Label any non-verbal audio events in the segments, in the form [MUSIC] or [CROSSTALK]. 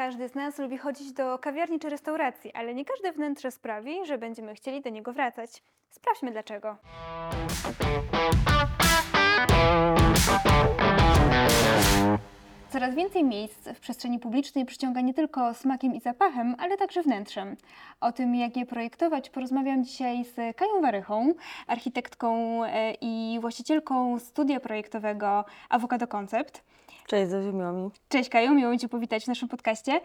Każdy z nas lubi chodzić do kawiarni czy restauracji, ale nie każde wnętrze sprawi, że będziemy chcieli do niego wracać. Sprawdźmy dlaczego. Coraz więcej miejsc w przestrzeni publicznej przyciąga nie tylko smakiem i zapachem, ale także wnętrzem. O tym, jak je projektować, porozmawiam dzisiaj z Kają Warychą, architektką e, i właścicielką studia projektowego Avocado Concept. Cześć, Zosia, miło mi. Cześć Kaju, miło mi Cię powitać w naszym podcaście.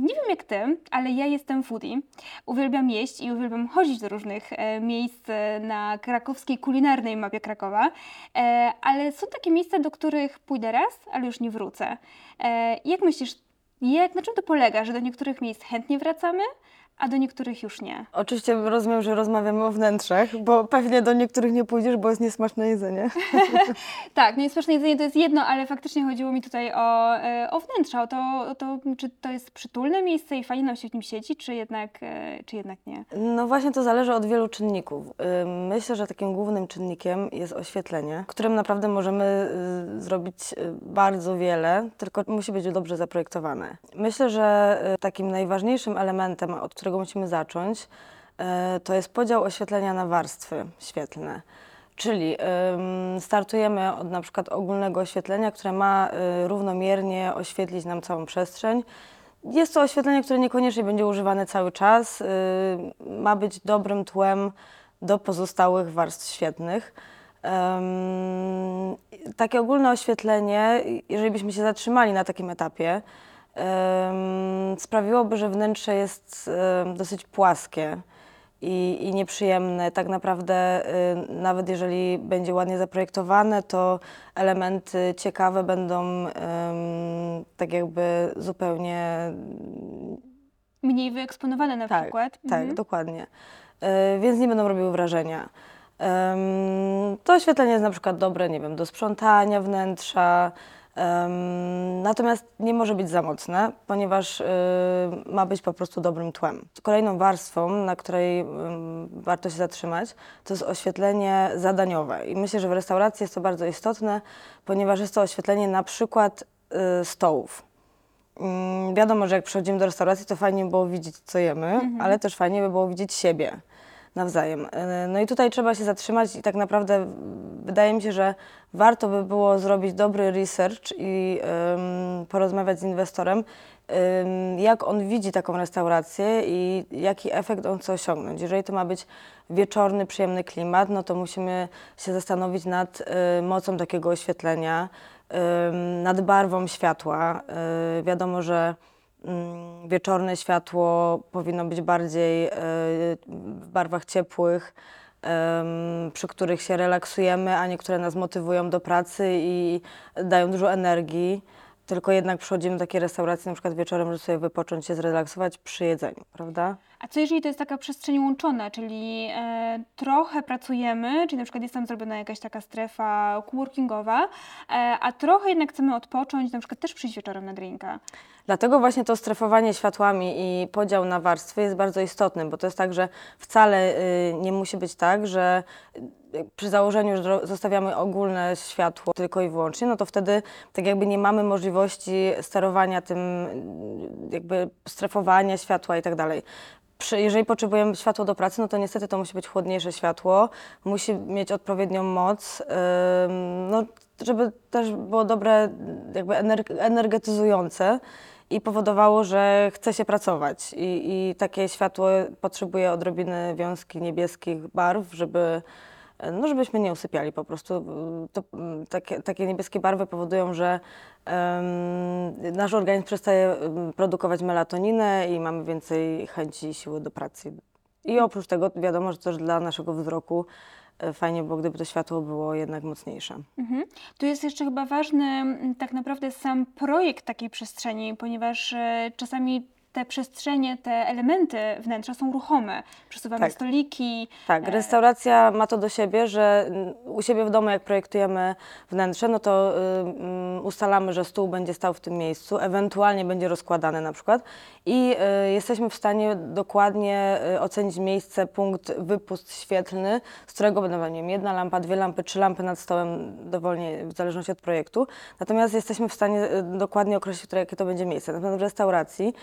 Nie wiem jak Ty, ale ja jestem foodie. Uwielbiam jeść i uwielbiam chodzić do różnych e, miejsc e, na krakowskiej kulinarnej mapie Krakowa, e, ale są takie miejsca, do których pójdę raz, ale już nie wrócę. E, jak myślisz, jak, na czym to polega, że do niektórych miejsc chętnie wracamy, a do niektórych już nie? Oczywiście rozumiem, że rozmawiamy o wnętrzach, bo pewnie do niektórych nie pójdziesz, bo jest niesmaczne jedzenie. [LAUGHS] Tak, no i smaczne jedzenie to jest jedno, ale faktycznie chodziło mi tutaj o, e, o wnętrza, o to, o to, czy to jest przytulne miejsce i fajnie nam się w nim siedzi, czy jednak, e, czy jednak nie. No właśnie to zależy od wielu czynników. Ym, Myślę, że takim głównym czynnikiem jest oświetlenie, którym naprawdę możemy y, zrobić y, bardzo wiele, tylko musi być dobrze zaprojektowane. Myślę, że y, takim najważniejszym elementem, od którego musimy zacząć, y, to jest podział oświetlenia na warstwy świetlne. Czyli startujemy od na przykład ogólnego oświetlenia, które ma y, równomiernie oświetlić nam całą przestrzeń. Jest to oświetlenie, które niekoniecznie będzie używane cały czas. y, Ma być dobrym tłem do pozostałych warstw świetnych. Em, Takie ogólne oświetlenie, jeżeli byśmy się zatrzymali na takim etapie, sprawiłoby, że wnętrze jest dosyć płaskie i, i nieprzyjemne. Tak naprawdę, y, nawet jeżeli będzie ładnie zaprojektowane, to elementy ciekawe będą tak jakby zupełnie Mniej wyeksponowane na tak, przykład. tak, Mhm. dokładnie. Y, więc nie będą robiły wrażenia. To oświetlenie jest na przykład dobre, nie wiem, do sprzątania wnętrza, natomiast nie może być za mocne, ponieważ y, ma być po prostu dobrym tłem. Kolejną warstwą, na której ym, warto się zatrzymać, to jest oświetlenie zadaniowe. I myślę, że w restauracji jest to bardzo istotne, ponieważ jest to oświetlenie na przykład y, stołów. Mm, Wiadomo, że jak przychodzimy do restauracji, to fajnie by było widzieć, co jemy, ale też fajnie by było widzieć siebie nawzajem. Y, No i tutaj trzeba się zatrzymać i tak naprawdę wydaje mi się, że warto by było zrobić dobry research i porozmawiać z inwestorem, jak on widzi taką restaurację i jaki efekt on chce osiągnąć. Jeżeli to ma być wieczorny, przyjemny klimat, no to musimy się zastanowić nad y, mocą takiego oświetlenia, nad barwą światła. Y, Wiadomo, że wieczorne światło powinno być bardziej y, w barwach ciepłych, przy których się relaksujemy, a niektóre nas motywują do pracy i dają dużo energii. Tylko jednak przychodzimy do takiej restauracji na przykład wieczorem, żeby sobie wypocząć się, zrelaksować przy jedzeniu, prawda? A co jeżeli to jest taka przestrzeń łączona, czyli e, trochę pracujemy, czyli na przykład jest tam zrobiona jakaś taka strefa coworkingowa, e, a trochę jednak chcemy odpocząć, na przykład też przyjść wieczorem na drinka. Dlatego właśnie to strefowanie światłami i podział na warstwy jest bardzo istotny, bo to jest tak, że wcale y, nie musi być tak, że y, przy założeniu, że zostawiamy ogólne światło tylko i wyłącznie, no to wtedy tak jakby nie mamy możliwości sterowania tym, y, jakby strefowania światła i tak dalej. Jeżeli potrzebujemy światło do pracy, no to niestety to musi być chłodniejsze światło, musi mieć odpowiednią moc, no, żeby też było dobre, jakby ener- energetyzujące i powodowało, że chce się pracować. I, I takie światło potrzebuje odrobiny wiązki niebieskich barw, żeby, no, żebyśmy nie usypiali po prostu. To, takie, takie niebieskie barwy powodują, że em, nasz organizm przestaje produkować melatoninę i mamy więcej chęci i siły do pracy. I oprócz tego wiadomo, że też dla naszego wzroku fajnie było, gdyby to światło było jednak mocniejsze. Mhm. Tu jest jeszcze chyba ważny m, tak naprawdę sam projekt takiej przestrzeni, ponieważ e, czasami te przestrzenie, te elementy wnętrza są ruchome. Przesuwamy Tak. stoliki. Tak, e, restauracja ma to do siebie, że u siebie w domu, jak projektujemy wnętrze, no to y, mm, ustalamy, że stół będzie stał w tym miejscu, ewentualnie będzie rozkładany na przykład i y, jesteśmy w stanie dokładnie y, ocenić miejsce, punkt, wypust świetlny, z którego będą, nie wiem, jedna lampa, dwie lampy, trzy lampy nad stołem, dowolnie, w zależności od projektu. Natomiast jesteśmy w stanie y, dokładnie określić, które, jakie to będzie miejsce. Natomiast w restauracji,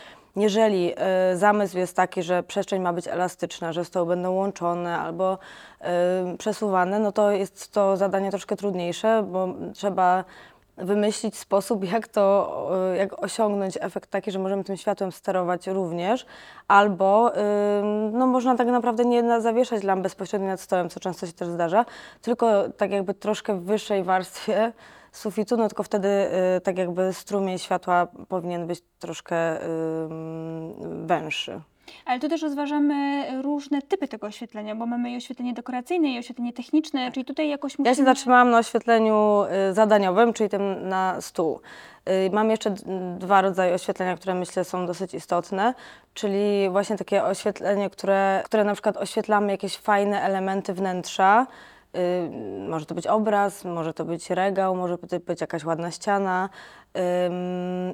jeżeli y, zamysł jest taki, że przestrzeń ma być elastyczna, że stoły będą łączone albo y, przesuwane, no to jest to zadanie troszkę trudniejsze, bo trzeba wymyślić sposób, [LAUGHS] jak to, y, jak osiągnąć efekt taki, że możemy tym światłem sterować również, albo no można tak naprawdę nie zawieszać lamp bezpośrednio nad stołem, co często się też zdarza, tylko tak jakby troszkę w wyższej warstwie sufitu, no tylko wtedy y, tak jakby strumień światła powinien być troszkę węższy. Ale tu też rozważamy różne typy tego oświetlenia, bo mamy i oświetlenie dekoracyjne, i oświetlenie techniczne, czyli tutaj jakoś musimy... Ja się zatrzymałam na oświetleniu y, zadaniowym, czyli tym na stół. Y, Mam jeszcze dwa rodzaje oświetlenia, które myślę są dosyć istotne, czyli właśnie takie oświetlenie, które, które na przykład oświetlamy jakieś fajne elementy wnętrza. Może to być obraz, może to być regał, może to być jakaś ładna ściana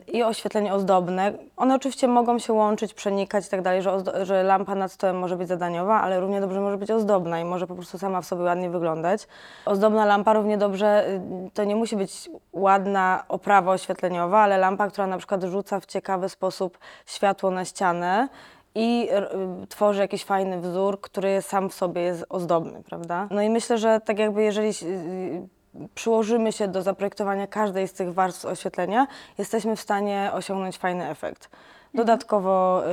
i oświetlenie ozdobne. One oczywiście mogą się łączyć, przenikać i tak dalej, że, że lampa nad stołem może być zadaniowa, ale równie dobrze może być ozdobna i może po prostu sama w sobie ładnie wyglądać. Ozdobna lampa równie dobrze, y, to nie musi być ładna oprawa oświetleniowa, ale lampa, która na przykład rzuca w ciekawy sposób światło na ścianę i y, tworzy jakiś fajny wzór, który sam w sobie jest ozdobny, prawda? No i myślę, że tak jakby jeżeli y, przyłożymy się do zaprojektowania każdej z tych warstw oświetlenia, jesteśmy w stanie osiągnąć fajny efekt. Dodatkowo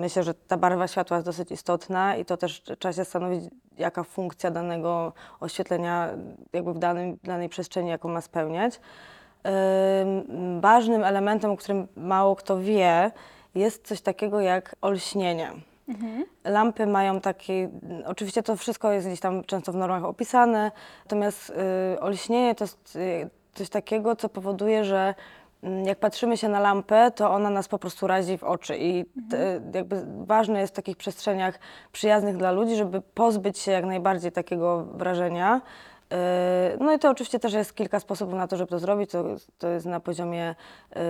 myślę, że ta barwa światła jest dosyć istotna i to też trzeba się zastanowić, jaka funkcja danego oświetlenia jakby w danym, danej przestrzeni, jaką ma spełniać. Ym, Ważnym elementem, o którym mało kto wie, jest coś takiego jak olśnienie. Lampy mają taki, oczywiście to wszystko jest gdzieś tam często w normach opisane, natomiast y, olśnienie to jest y, coś takiego, co powoduje, że mm, jak patrzymy się na lampę, to ona nas po prostu razi w oczy i te, jakby ważne jest w takich przestrzeniach przyjaznych dla ludzi, żeby pozbyć się jak najbardziej takiego wrażenia. Yy, No i to oczywiście też jest kilka sposobów na to, żeby to zrobić. To, to jest na poziomie yy,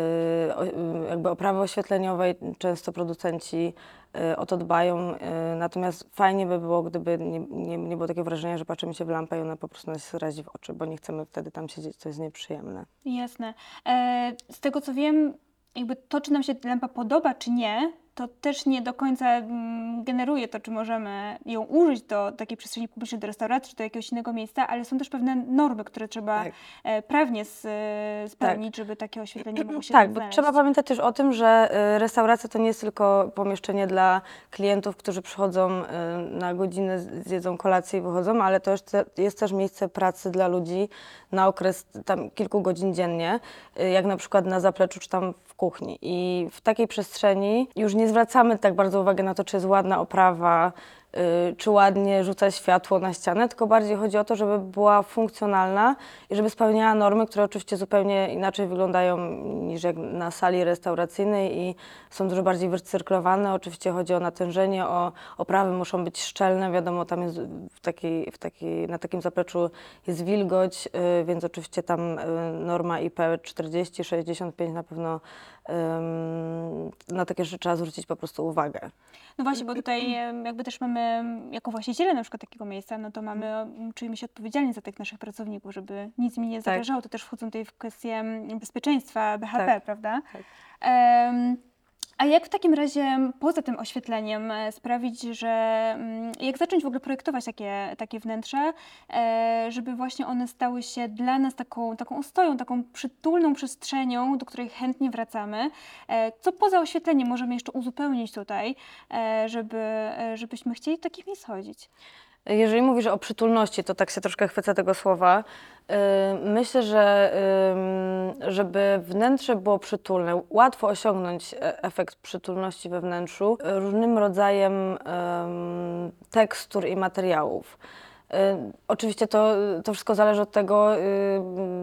yy, jakby oprawy oświetleniowej. Często producenci o to dbają. Natomiast fajnie by było, gdyby nie, nie, nie było takiego wrażenia, że patrzymy się w lampę i ona po prostu nas razi w oczy, bo nie chcemy wtedy tam siedzieć, co jest nieprzyjemne. Jasne. E, z tego co wiem, jakby to, czy nam się lampa podoba, czy nie, to też nie do końca mm, generuje to, czy możemy ją użyć do takiej przestrzeni publicznej, do restauracji, czy do jakiegoś innego miejsca, ale są też pewne normy, które trzeba Tak. e, prawnie e, spełnić, żeby takie oświetlenie mogło się Tak, bo znaleźć. trzeba pamiętać też o tym, że restauracja to nie jest tylko pomieszczenie dla klientów, którzy przychodzą na godzinę, zjedzą kolację i wychodzą, ale to jest, jest też miejsce pracy dla ludzi na okres tam kilku godzin dziennie, y, jak na przykład na zapleczu czy tam w kuchni. I w takiej przestrzeni już nie zwracamy tak bardzo uwagi na to, czy jest ładna oprawa, czy ładnie rzuca światło na ścianę, tylko bardziej chodzi o to, żeby była funkcjonalna i żeby spełniała normy, które oczywiście zupełnie inaczej wyglądają niż jak na sali restauracyjnej i są dużo bardziej wycyrklowane. Oczywiście chodzi o natężenie, o oprawy muszą być szczelne, wiadomo, tam jest w w na takim zapleczu jest wilgoć, y, więc oczywiście tam y, norma IP40, 65 na pewno na takie rzeczy trzeba zwrócić po prostu uwagę. No właśnie, bo tutaj jakby też mamy, jako właściciele na przykład takiego miejsca, no to mamy, em, czujemy się odpowiedzialni za tych naszych pracowników, żeby nic mi nie zagrażało. To też wchodzą tutaj w kwestię bezpieczeństwa BHP, Tak. prawda? Tak. Em, a jak w takim razie poza tym oświetleniem e, sprawić, że mm, jak zacząć w ogóle projektować takie, takie wnętrza, e, żeby właśnie one stały się dla nas taką, taką ostoją, taką przytulną przestrzenią, do której chętnie wracamy. E, Co poza oświetleniem możemy jeszcze uzupełnić tutaj, żeby, żebyśmy chcieli takich miejsc chodzić? Jeżeli mówisz o przytulności, to tak się troszkę chwycę tego słowa. Myślę, że żeby wnętrze było przytulne, łatwo osiągnąć e- efekt przytulności we wnętrzu różnym rodzajem tekstur i materiałów. Oczywiście to, to wszystko zależy od tego, y,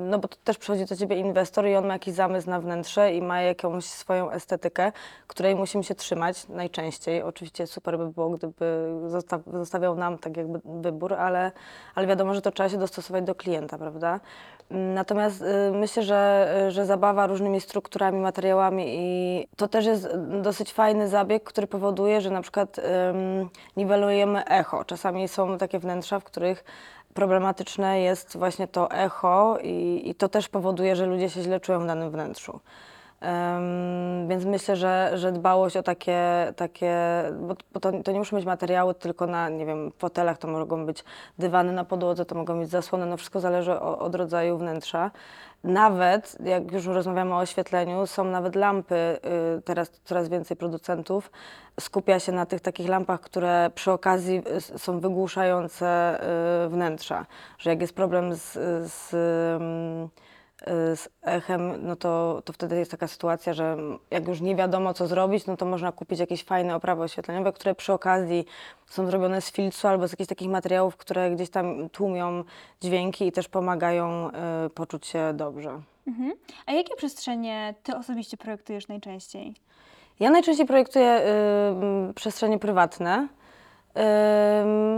no bo to też przychodzi do ciebie inwestor i on ma jakiś zamysł na wnętrze i ma jakąś swoją estetykę, której musimy się trzymać najczęściej. Oczywiście super by było, gdyby zosta- zostawiał nam tak jakby wybór, ale, ale wiadomo, że to trzeba się dostosować do klienta, prawda? Natomiast y, myślę, że, że zabawa różnymi strukturami, materiałami i to też jest dosyć fajny zabieg, który powoduje, że na przykład ym, niwelujemy echo. Czasami są takie wnętrza, w których problematyczne jest właśnie to echo i, i to też powoduje, że ludzie się źle czują w danym wnętrzu. Em, więc myślę, że, że dbałość o takie, takie bo, bo to, to nie muszą być materiały tylko na, nie wiem, fotelach, to mogą być dywany na podłodze, to mogą być zasłony, no wszystko zależy o, od rodzaju wnętrza. Nawet, jak już rozmawiamy o oświetleniu, są nawet lampy, y, teraz coraz więcej producentów skupia się na tych takich lampach, które przy okazji y, są wygłuszające y, wnętrza, że jak jest problem z, z z echem, no to, to wtedy jest taka sytuacja, że jak już nie wiadomo co zrobić, no to można kupić jakieś fajne oprawy oświetleniowe, które przy okazji są zrobione z filcu albo z jakichś takich materiałów, które gdzieś tam tłumią dźwięki i też pomagają y, poczuć się dobrze. Mhm. A jakie przestrzenie ty osobiście projektujesz najczęściej? Ja najczęściej projektuję y, przestrzenie prywatne.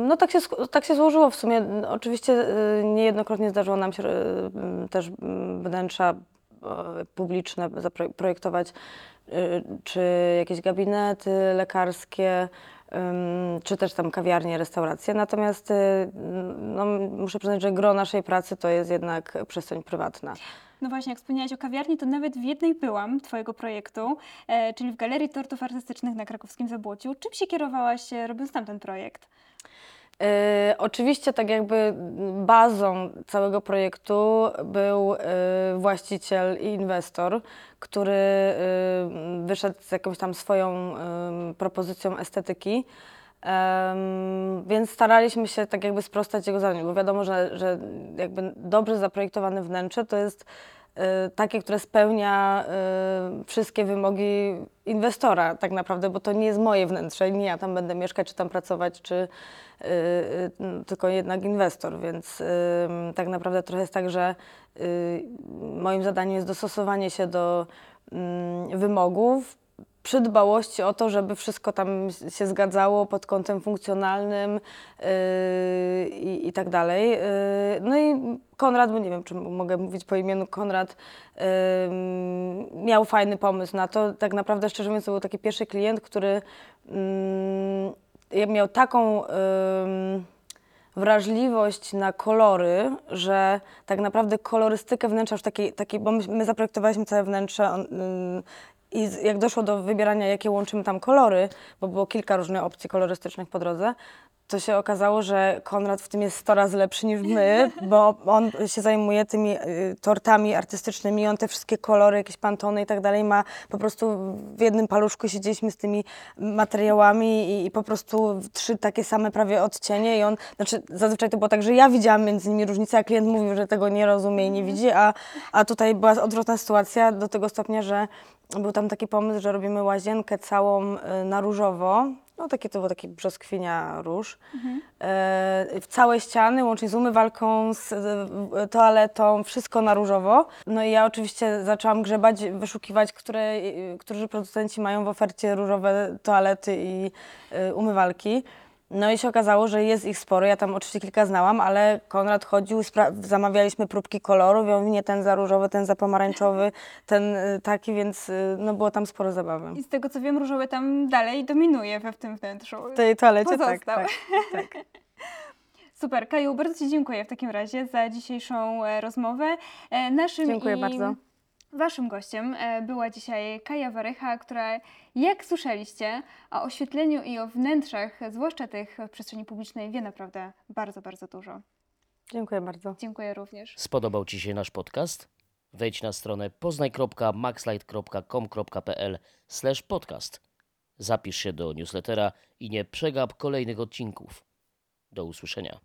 No tak się, tak się złożyło w sumie. Oczywiście y, niejednokrotnie zdarzyło nam się m, też wnętrza e, publiczne zapro- projektować, y, czy jakieś gabinety lekarskie, czy też tam kawiarnie, restauracje. Natomiast no, muszę przyznać, że gro naszej pracy to jest jednak przestrzeń prywatna. No właśnie, jak wspomniałaś o kawiarni, to nawet w jednej byłam Twojego projektu, e, czyli w Galerii Tortów Artystycznych na krakowskim Zabłociu. Czym się kierowałaś, e, robiąc tamten projekt? E, oczywiście tak jakby bazą całego projektu był e, właściciel i inwestor, który e, wyszedł z jakąś tam swoją em, propozycją estetyki. Więc staraliśmy się tak jakby sprostać jego zadaniu, bo wiadomo, że, że jakby dobrze zaprojektowane wnętrze to jest e, takie, które spełnia e, wszystkie wymogi inwestora tak naprawdę, bo to nie jest moje wnętrze, nie ja tam będę mieszkać, czy tam pracować, czy y, y, tylko jednak inwestor, więc y, tak naprawdę trochę jest tak, że y, moim zadaniem jest dostosowanie się do wymogów, przy dbałości o to, żeby wszystko tam się zgadzało pod kątem funkcjonalnym yy, i, i tak dalej. Yy, no i Konrad, bo nie wiem, czy mogę mówić po imieniu, Konrad yy, miał fajny pomysł na to. Tak naprawdę, szczerze mówiąc, to był taki pierwszy klient, który yy, miał taką... Yy, wrażliwość na kolory, że tak naprawdę kolorystykę wnętrza już takiej, takiej bo my, my zaprojektowaliśmy całe wnętrze on, ym, i jak doszło do wybierania, jakie łączymy tam kolory, bo było kilka różnych opcji kolorystycznych po drodze, to się okazało, że Konrad w tym jest 100 razy lepszy niż my, [LAUGHS] bo on się zajmuje tymi y, tortami artystycznymi, on te wszystkie kolory, jakieś pantony i tak dalej ma po prostu w jednym paluszku siedzieliśmy z tymi materiałami i, i po prostu trzy takie same prawie odcienie i on, znaczy zazwyczaj to było tak, że ja widziałam między nimi różnicę, a klient mówił, że tego nie rozumie i nie widzi, a, a tutaj była odwrotna sytuacja do tego stopnia, że był tam taki pomysł, że robimy łazienkę całą y, na różowo, no takie to było takie brzoskwinia róż. E, w całe ściany, łącznie z umywalką, z e, toaletą, wszystko na różowo. No i ja oczywiście zaczęłam grzebać, wyszukiwać, które, którzy producenci mają w ofercie różowe toalety i e, umywalki. No i się okazało, że jest ich sporo. Ja tam oczywiście kilka znałam, ale Konrad chodził, zamawialiśmy próbki kolorów i on nie ten za różowy, ten za pomarańczowy, [LAUGHS] ten y, taki, więc y, no było tam sporo zabawy. I z tego co wiem, różowy tam dalej dominuje we w tym wnętrzu. W tej toalecie tak, Pozostał. tak, tak. [LAUGHS] Super, Kaju, bardzo Ci dziękuję w takim razie za dzisiejszą e, rozmowę. E, Naszym Dziękuję i bardzo. Waszym gościem e, była dzisiaj Kaja Warycha, która, jak słyszeliście, o oświetleniu i o wnętrzach, zwłaszcza tych w przestrzeni publicznej, wie naprawdę bardzo, bardzo dużo. Dziękuję bardzo. Dziękuję również. Spodobał Ci się nasz podcast? Wejdź na stronę poznaj.maxlight.com.pl podcast. Zapisz się do newslettera i nie przegap kolejnych odcinków. Do usłyszenia.